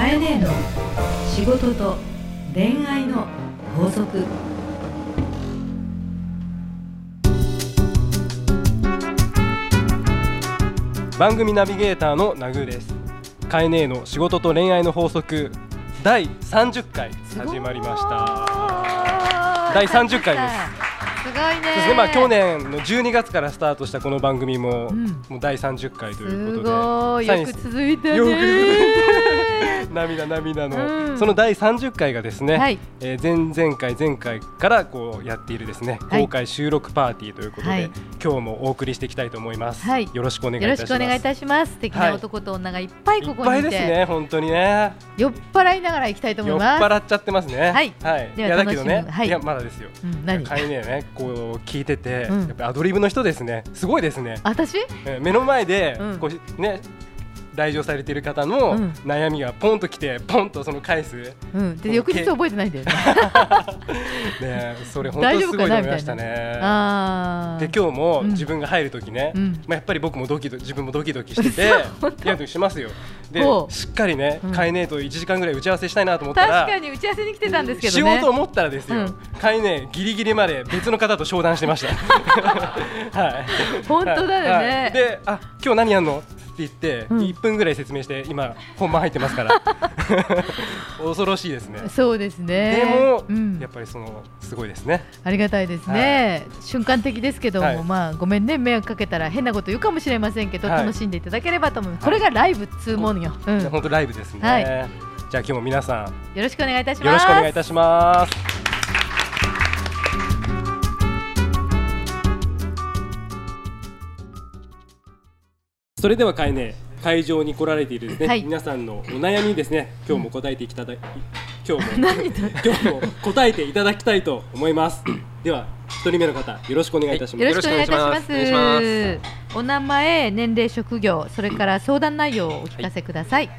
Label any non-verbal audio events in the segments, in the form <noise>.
かえねえの仕事と恋愛の法則。番組ナビゲーターのナグーです。カエネーの仕事と恋愛の法則。第30回始まりました。第30回です。すごいね。ですね。まあ去年の12月からスタートしたこの番組も、うん。もう第30回というすことで。ごい。よく続いたね。涙涙の、うん。その第30回がですね、はい。えー前々回前回からこうやっているですねはい。公開収録パーティーということで、はい。今日もお送りしていきたいと思います、はい。よろしくお願いいよろしたします。くお願いいたします。素敵はいな男と女がいっぱいここいっぱいにいて、ですね本当にね。酔っ払いながら行きたいと思酔っいます。払っちゃってますね。はい。はい、いやだけどねはい。いやまだですよ。うん、何？かいねねこう聞いてて、うん。やっぱりアドリブの人ですね。すごいですね。私？えー目の前で、うん。こうね来場されている方のうん。悩みがポンときてポンとその返す、ねうん。で翌日覚えてないんだよね。<laughs> えそれ本大丈夫かな？当すごいと思いましたね。で今日もうん。自分が入るときね、うん。まあやっぱり僕もドキド自分もドキドキしてて、いやしますよ。でしっかりね、うん。カイネーと1時間ぐらい打ち合わせしたいなと思ったら、確かに打ち合わせに来てたんですけどね。しようと思ったらですよ、うん。カイネギリギリまで別の方と商談してました。<laughs> はい。本当だよね。はい。で、あ今日何やんの？言って、うん。1分ぐらい説明して今本番入ってますから。<laughs> 恐ろしいですね。そうですね。でも、うん。やっぱりそのすごいですね。ありがたいですね、瞬間的ですけども、はい。まあごめんね迷惑かけたら変なこと言うかもしれませんけど、はい。楽しんでいただければと思います、これがライブっつうもんよ、うん、よ本当ライブですね。はい。じゃあ今日も皆さんろしくお願いいたします。よろしくお願いいたします。それではかえね会場に来られているですね、はい。皆さんのお悩みにですね。今日も答えていただき今日も <laughs> 今日も答えていただきたいと思います。<laughs> では一人目の方よろしくお願いいたします。よろしくお願いいたします。お名前年齢職業それから相談内容をお聞かせください。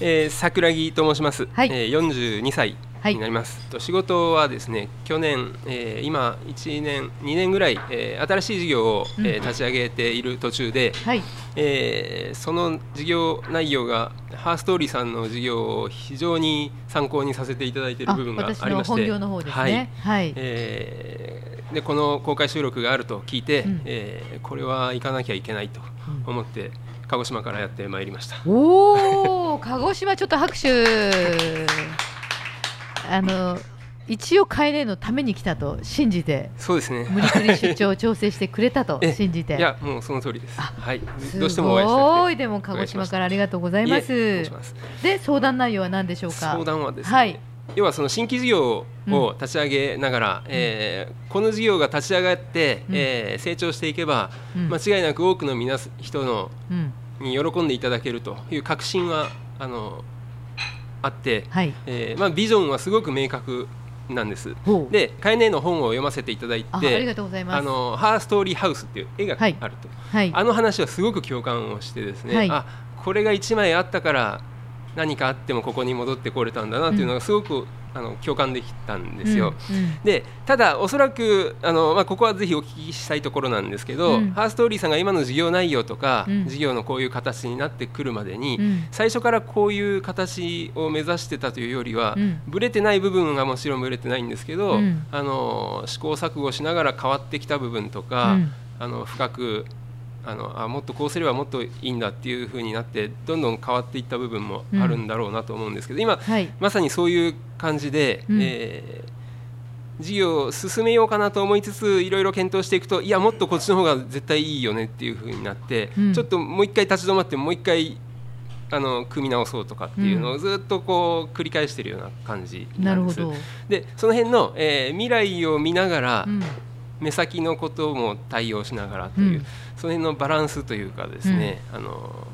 えー、桜木と申します、はい。えー、42歳になります、と仕事はですね去年、えー、今1年2年ぐらい、えー、新しい事業を、うん。えー立ち上げている途中で、はい。えーその事業内容がハーストーリーさんの事業を非常に参考にさせていただいているあ部分が私ありましての本業の方ですね。はい、えーでこの公開収録があると聞いて、うん。えーこれは行かなきゃいけないと思って、鹿児島からやってまいりました。おお鹿児島ちょっと拍手あの一応帰れのために来たと信じてそうですね。無理くり出張を調整してくれたと <laughs> え信じて。いやもうその通りです。あはい。すどうしてもお会いしいでも鹿児島からありがとうございます。で相談内容は何でしょうか？相談はですね、はい。要はその新規事業を立ち上げながら、えーこの事業が立ち上がって、うん。えー成長していけば、うん。間違いなく多くの皆す人のうん。に喜んでいただけるという確信はあのあって、はい。えーまあ、ビジョンはすごく明確なんです。で、カエネの本を読ませていただいて、あありがとうございます。あのハーストーリーハウスっていう絵がはい。あると、はい。あの話はすごく共感をしてですね、はい。あこれが1枚あったから何かあってもここに戻ってこれたんだなっていうのがすごく、あの共感できたんですよ。うんうん。でただおそらくあの、まあ、ここはぜひお聞きしたいところなんですけど、うん。ハーストーリーさんが今の事業内容とか、うん。事業のこういう形になってくるまでに、うん。最初からこういう形を目指してたというよりは、うん。ブレてない部分はもちろんブレてないんですけど、うん。あの試行錯誤しながら変わってきた部分とか、うん。あの深くあのあもっとこうすればもっといいんだっていう風になってどんどん変わっていった部分もあるんだろうなと思うんですけど、今はい。まさにそういう感じで、うん。えー事業を進めようかなと思いつついろいろ検討していくといやもっとこっちの方が絶対いいよねっていう風になって、うん。ちょっともう一回立ち止まってもう一回あの組み直そうとかっていうのをずっとこう繰り返しているような感じなです。なんるほど、でその辺の、えー未来を見ながら、うん目先のことも対応しながらという、うん。その辺のバランスというかですね、あの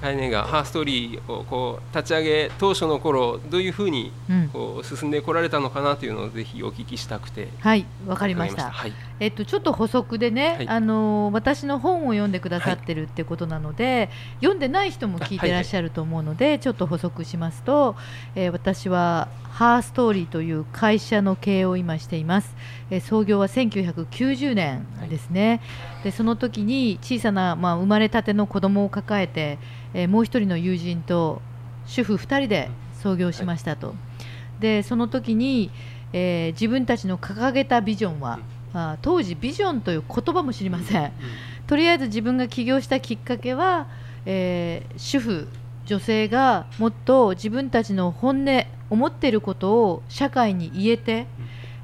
カエネがハーストーリーをこう立ち上げ当初の頃どういうふうにうん。こう進んでこられたのかなというのをぜひお聞きしたくて。はいわかりました。はい、えっと、ちょっと補足でね、はい。あの私の本を読んでくださってるってことなので、読んでない人も聞いてらっしゃると思うので、ちょっと補足しますと、えー私はハーストーリーという会社の経営を今しています、えー創業は1990年ですね、でその時に小さな、まあ、生まれたての子供を抱えて、えーもう一人の友人と主婦2人で創業しましたと、でその時に、えー自分たちの掲げたビジョンは、あ当時ビジョンという言葉も知りません、とりあえず自分が起業したきっかけは、えー主婦女性がもっと自分たちの本音思っていることを社会に言えて、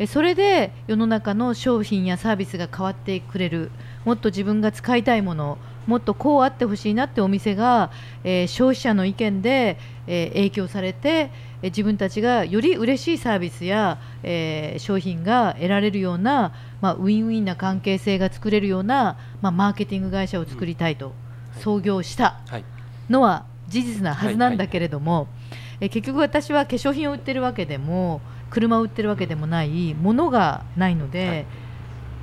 えそれで世の中の商品やサービスが変わってくれるもっと自分が使いたいものもっとこうあってほしいなってお店が、えー消費者の意見で、えー影響されて、えー自分たちがより嬉しいサービスや、えー商品が得られるような、まあ、ウィンウィンな関係性が作れるような、まあ、マーケティング会社を作りたいと創業したはい。のは事実なはずなんだけれども、え結局私は化粧品を売ってるわけでも車を売ってるわけでもないものがないので、はい。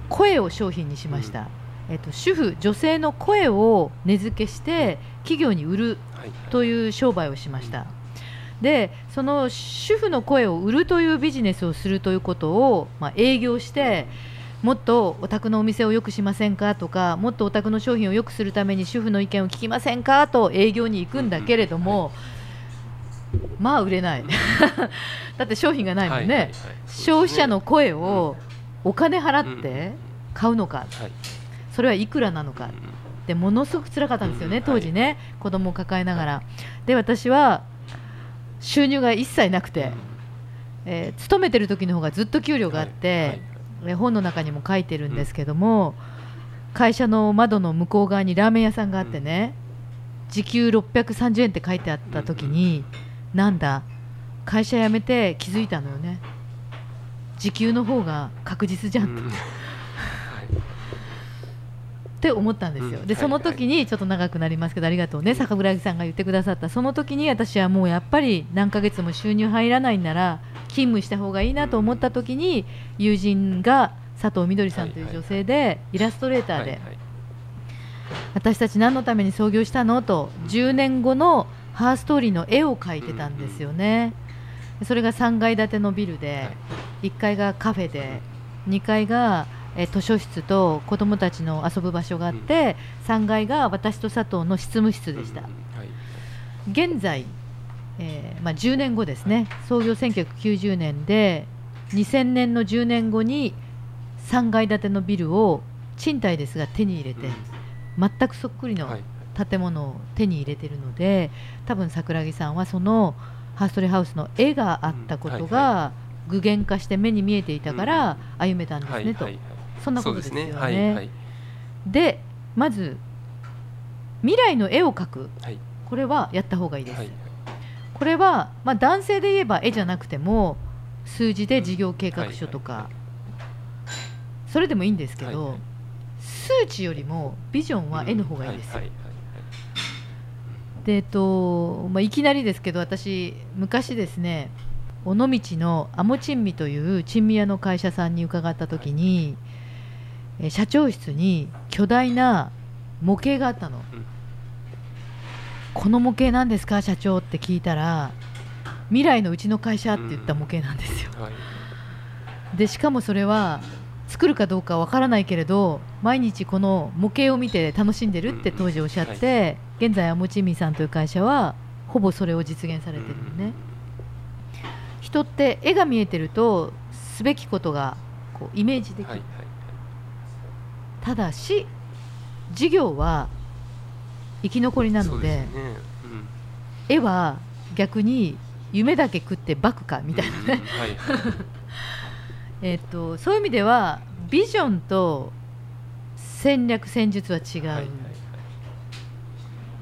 声を商品にしました、えっと、主婦女性の声を根付けして企業に売るはい。という商売をしました。でその主婦の声を売るというビジネスをするということを、まあ、営業してもっとお宅のお店を良くしませんかとかもっとお宅の商品を良くするために主婦の意見を聞きませんかと営業に行くんだけれども、まあ売れない。<laughs> だって商品がないもんね、はいはいはい。消費者の声をお金払って買うのか、はいそれはいくらなのか。でものすごく辛かったんですよね、うん。当時ね、子供を抱えながら。で私は収入が一切なくて、えー勤めてる時の方がずっと給料があって、えー本の中にも書いてるんですけども、会社の窓の向こう側にラーメン屋さんがあってね、時給630円って書いてあった時に、なんだ会社辞めて気づいたのよね。時給の方が確実じゃんって,、って思ったんですよ、うん。でその時にちょっと長くなりますけどありがとうね坂村木さんが言ってくださったその時に私はもうやっぱり何ヶ月も収入入らないんなら勤務した方がいいなと思った時に友人が佐藤みどりさんという女性でイラストレーターで私たち何のために創業したの？と10年後のハーストーリーの絵を描いてたんですよね。それが3階建てのビルで1階がカフェで2階がえ図書室と子どもたちの遊ぶ場所があって3階が私と佐藤の執務室でした。現在、えーまあ、10年後ですね。創業1990年で2000年の10年後に3階建てのビルを賃貸ですが手に入れて全くそっくりの建物を手に入れてるので多分桜木さんはそのハーストレーハウスの絵があったことが具現化して目に見えていたから歩めたんですねと。そんなことですよね。そうですね。はいはい。でまず未来の絵を描く。はい。これはやった方がいいです。はい。これは、まあ、男性で言えば絵じゃなくても数字で事業計画書とかそれでもいいんですけど、数値よりもビジョンは絵の方がいいです。でえっとまあ、いきなりですけど私昔ですね尾道のアモ珍味という珍味屋の会社さんに伺った時に、え社長室に巨大な模型があったの、うん。この模型なんですか？社長って聞いたら未来のうちの会社って言った模型なんですよ、はい。でしかもそれは作るかどうかわからないけれど毎日この模型を見て楽しんでるって当時おっしゃって、現在アモチミさんという会社はほぼそれを実現されてるのね、人って絵が見えてるとすべきことがこうイメージできる、はいはいただし事業は生き残りなのでね。うん。絵は逆に夢だけ食ってバクかみたいなね、うんはいはい。<laughs> えっとそういう意味ではビジョンと戦略戦術は違う、はいはい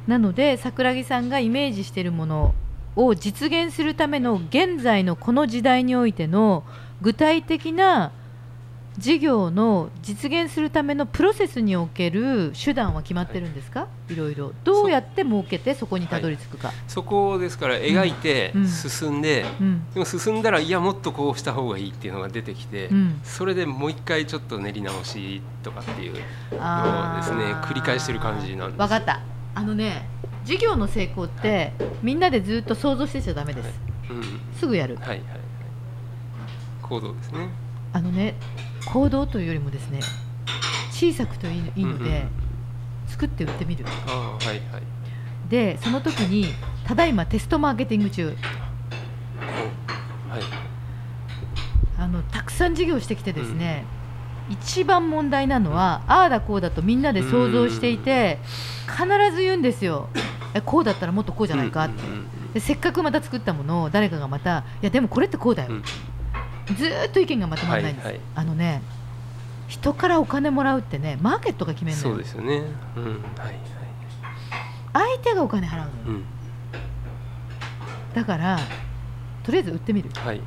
なので桜木さんがイメージしているものを実現するための現在のこの時代においての具体的な事業の実現するためのプロセスにおける手段は決まってるんですか、い、ろいろ。どうやって儲けてそこにたどり着くか、そこをですから描いてうん。進んで、うん。でも進んだらいやもっとこうした方がいいっていうのが出てきて、うん。それでもう一回ちょっと練り直しとかっていうあーですね繰り返してる感じなんです分かった。あのね事業の成功って、みんなでずっと想像してちゃダメです、うん。すぐやる。はいはいはい。行動ですね。あのね行動というよりもですね小さくといいので、うんうん作って売ってみる。はいはい。でその時にただいまテストマーケティング中。はい。あのたくさん授業してきてですね、一番問題なのはああだこうだとみんなで想像していて必ず言うんですよ。えこうだったらもっとこうじゃないかって。うんうん。でせっかくまた作ったものを誰かがまたいやでもこれってこうだよ、うんずーっと意見がまとまらないんです、はいはい。あのね人からお金もらうってねマーケットが決めるのそうよですよね。うんはいはい。相手がお金払うのよ、うん。だからとりあえず売ってみる。はいはい。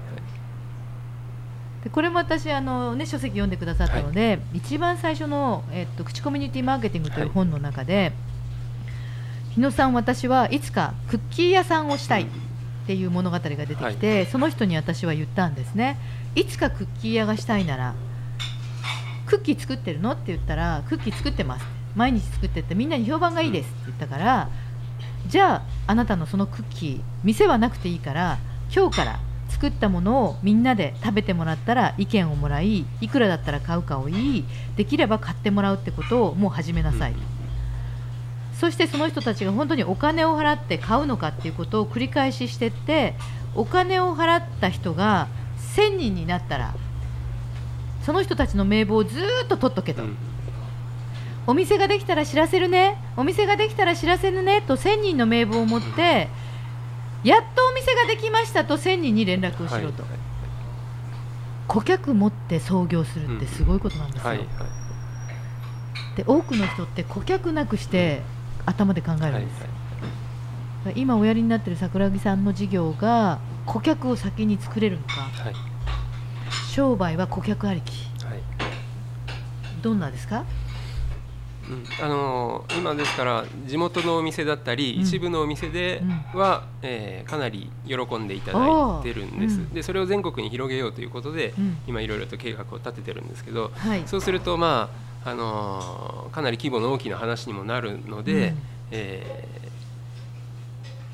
でこれも私あの、ね、書籍読んでくださったので、一番最初の、えっと「口コミュニティマーケティング」というはい。本の中で、日野さん私はいつかクッキー屋さんをしたいっていう物語が出てきて、その人に私は言ったんですねいつかクッキー屋がしたいならクッキー作ってるの？って言ったらクッキー作ってます毎日作ってってみんなに評判がいいですって言ったから、じゃああなたのそのクッキー店はなくていいから今日から作ったものをみんなで食べてもらったら意見をもらいいくらだったら買うかを言いできれば買ってもらうってことをもう始めなさい、そしてその人たちが本当にお金を払って買うのかっていうことを繰り返ししてってお金を払った人が1000人になったらその人たちの名簿をずーっと取っとけと、うん。お店ができたら知らせるね。お店ができたら知らせるね。と1000人の名簿を持って、やっとお店ができましたと1000人に連絡をしろと、はい。顧客持って創業するってすごいことなんですよ、はいはい。で多くの人って顧客なくして頭で考えはいはいるんです、今おやりになってる桜木さんの事業が顧客を先に作れるのか。はい。商売は顧客ありき。はい。どんなですか？うん。あのー今ですから地元のお店だったり、うん。一部のお店では、えーかなり喜んでいただいてるんです、うんでそれを全国に広げようということで、うん。今いろいろと計画を立ててるんですけどはい。そうするとまあ、あのーかなり規模の大きな話にもなるので、うん。えー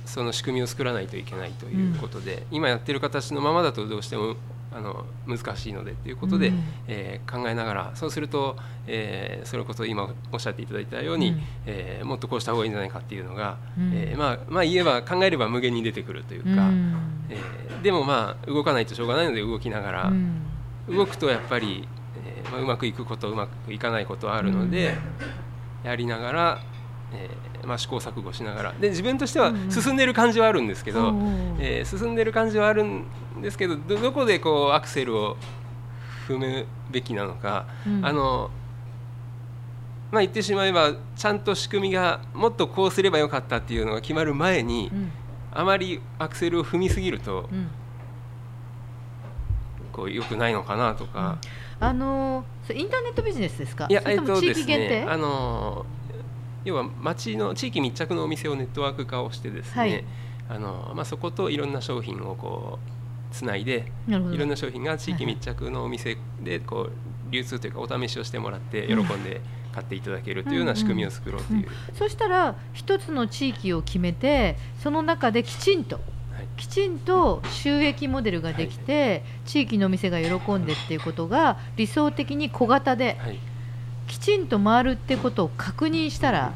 その仕組みを作らないといけないということで、今やってる形のままだとどうしてもあの難しいのでということで、うん。えー考えながらそうすると、えーそれこそ今おっしゃっていただいたように、うん。えーもっとこうした方がいいんじゃないかっていうのが、うん。えーまあ、まあ言えば考えれば無限に出てくるというか、うん。えーでもまあ動かないとしょうがないので動きながら、うん。動くとやっぱり、えーまあ、うまくいくことうまくいかないことはあるので、やりながら、えーまあ、試行錯誤しながら。で自分としてはうん。うん進んでる感じはあるんですけど、えー進んでる感じはあるんですけどどどこでこうアクセルを踏むべきなのか、うん。あのまあ言ってしまえばちゃんと仕組みがもっとこうすればよかったっていうのが決まる前に、うん。あまりアクセルを踏みすぎるとうん。こう良くないのかなとか、あのインターネットビジネスですか？いやえっとねあの要は町の地域密着のお店をネットワーク化をしてですね、はい。あのまあ、そこといろんな商品をこうつないでいろんな商品が地域密着のお店でこう流通というかお試しをしてもらって喜んで買っていただけるというような仕組みを作ろうという、そしたら一つの地域を決めてその中できちんとはいきちんと収益モデルができて、地域のお店が喜んでっていうことが理想的に小型ではい。きちんと回るってことを確認したら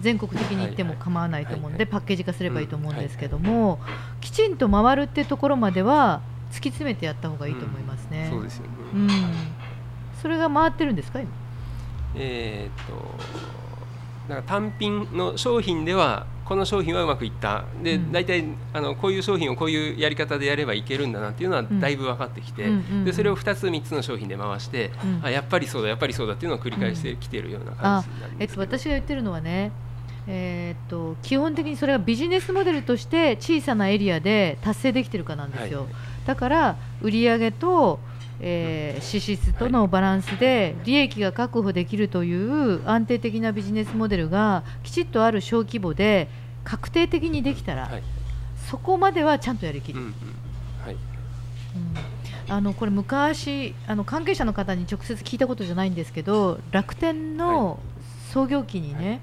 全国的に言っても構わないと思うので、はい。パッケージ化すればいいと思うんですけども、きちんと回るってところまでは突き詰めてやった方がいいと思いますね。そうですよね、うん。それが回ってるんですか今？えーっとなんか単品の商品ではこの商品はうまくいった。で、うん。大体あのこういう商品をこういうやり方でやればいけるんだなっていうのはん。だいぶ分かってきて、うんでそれを2つ3つの商品で回して、うん。あやっぱりそうだやっぱりそうだっていうのを繰り返してきてるような感あじなんえっと、ですけど、私が言ってるのはね、えーっと基本的にそれがビジネスモデルとして小さなエリアで達成できてるかなんですよ、はい。だから売上と、えー支出とのバランスで利益が確保できるという安定的なビジネスモデルがきちっとある小規模で確定的にできたら、はい。そこまではちゃんとやりきる、うんうんはい。うん。あのこれ昔あの関係者の方に直接聞いたことじゃないんですけど楽天の創業期にね、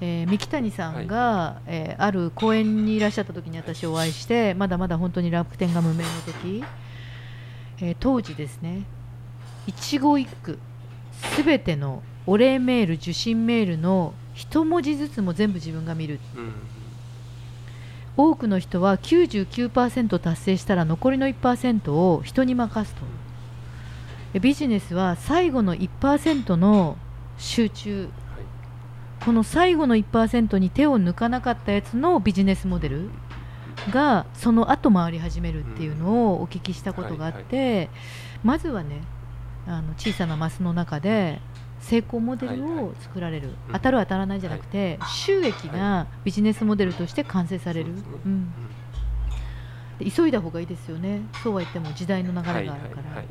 えー三木谷さんが、えーある公演にいらっしゃった時に私お会いしてまだまだ本当に楽天が無名の時、えー当時ですね一語一句すべてのお礼メール受信メールの一文字ずつも全部自分が見る。うん。多くの人は99%達成したら残りの1%を人に任すと。えビジネスは最後の1%の集中。この最後の1%に手を抜かなかったやつのビジネスモデルがその後回り始めるっていうのをお聞きしたことがあって、まずはねあの小さなマスの中で成功モデルを作られる、うん。当たる当たらないじゃなくて、収益がビジネスモデルとして完成される、そうん。で急いだ方がいいですよね。そうは言っても時代の流れがあるから、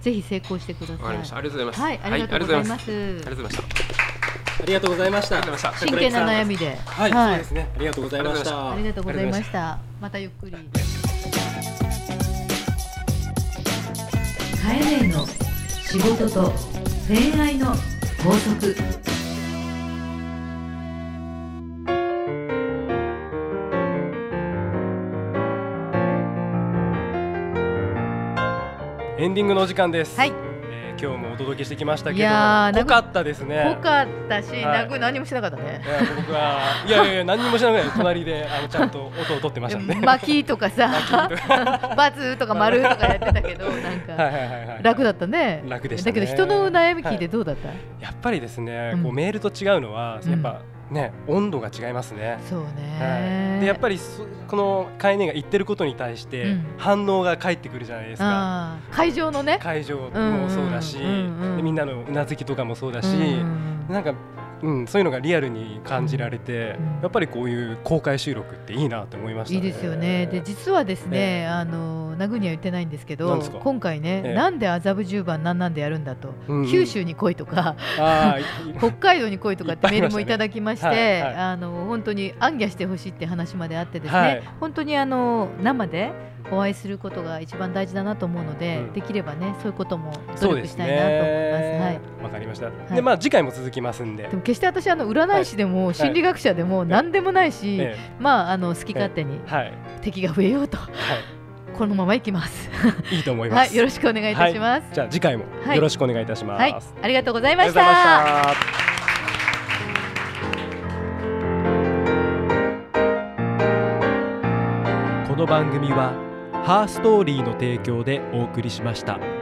ぜひ成功してくださいありがとうございますはいありがとうございます,、ありがとうございましたありがとうございました。真剣な悩みで。はい、そうですね。ありがとうございましあた。ありがとうございました。またゆっくり。カエネの仕事と恋愛の法則。エンディングのお時間です、はい。えー今日もお届けしてきましたけいど濃かったですね。濃かったし、はい。何もしなかったね。いや僕はいやいやいや何にもしなくない <laughs> 隣であのちゃんと音を取ってましたんで。巻きとかさ <laughs> バツとか丸とかやってたけどなんはいか楽だったね。楽でしたね。だけど人の悩み聞いてどうだった、やっぱりですね、うん。こうメールと違うのは、うんやっぱね温度が違いますね。そうはね、い、でやっぱりそこのカイネが言ってることに対してうん。反応が返ってくるじゃないですか。あー。会場のね。会場もそうだし、うんうんみんなのうなずきとかもそうだし、うんなんか、うん、そういうのがリアルに感じられて、うんやっぱりこういう公開収録っていいなと思いました、ね。いいですよね。で実はですね、ええ。あのナグには言ってないんですけど今回ね、ええ。なんで麻布十番なんなんでやるんだと、うんうん。九州に来いとか、<laughs> 北海道に来いとかってメールもいただきまして、ねはいはい。あの本当に暗記してほしいって話まであってですね、はい。本当にあの生でお会いすることが一番大事だなと思うので、うん。できればねそういうことも努力したいなと思います。ね。はい。わかりました。い。でまあ次回も続きますんで。でも決して私あの占い師でも心理学者でも何でもないし、えまああの好き勝手に敵が増えようとはこのままいきます。いいいと思います。はい、よろしくお願いいたします。じゃあ次回もはいよろしくお願いいたします。はい、ありがとうございましありがとうございた。ました。この番組はハーストーリーの提供でお送りしました。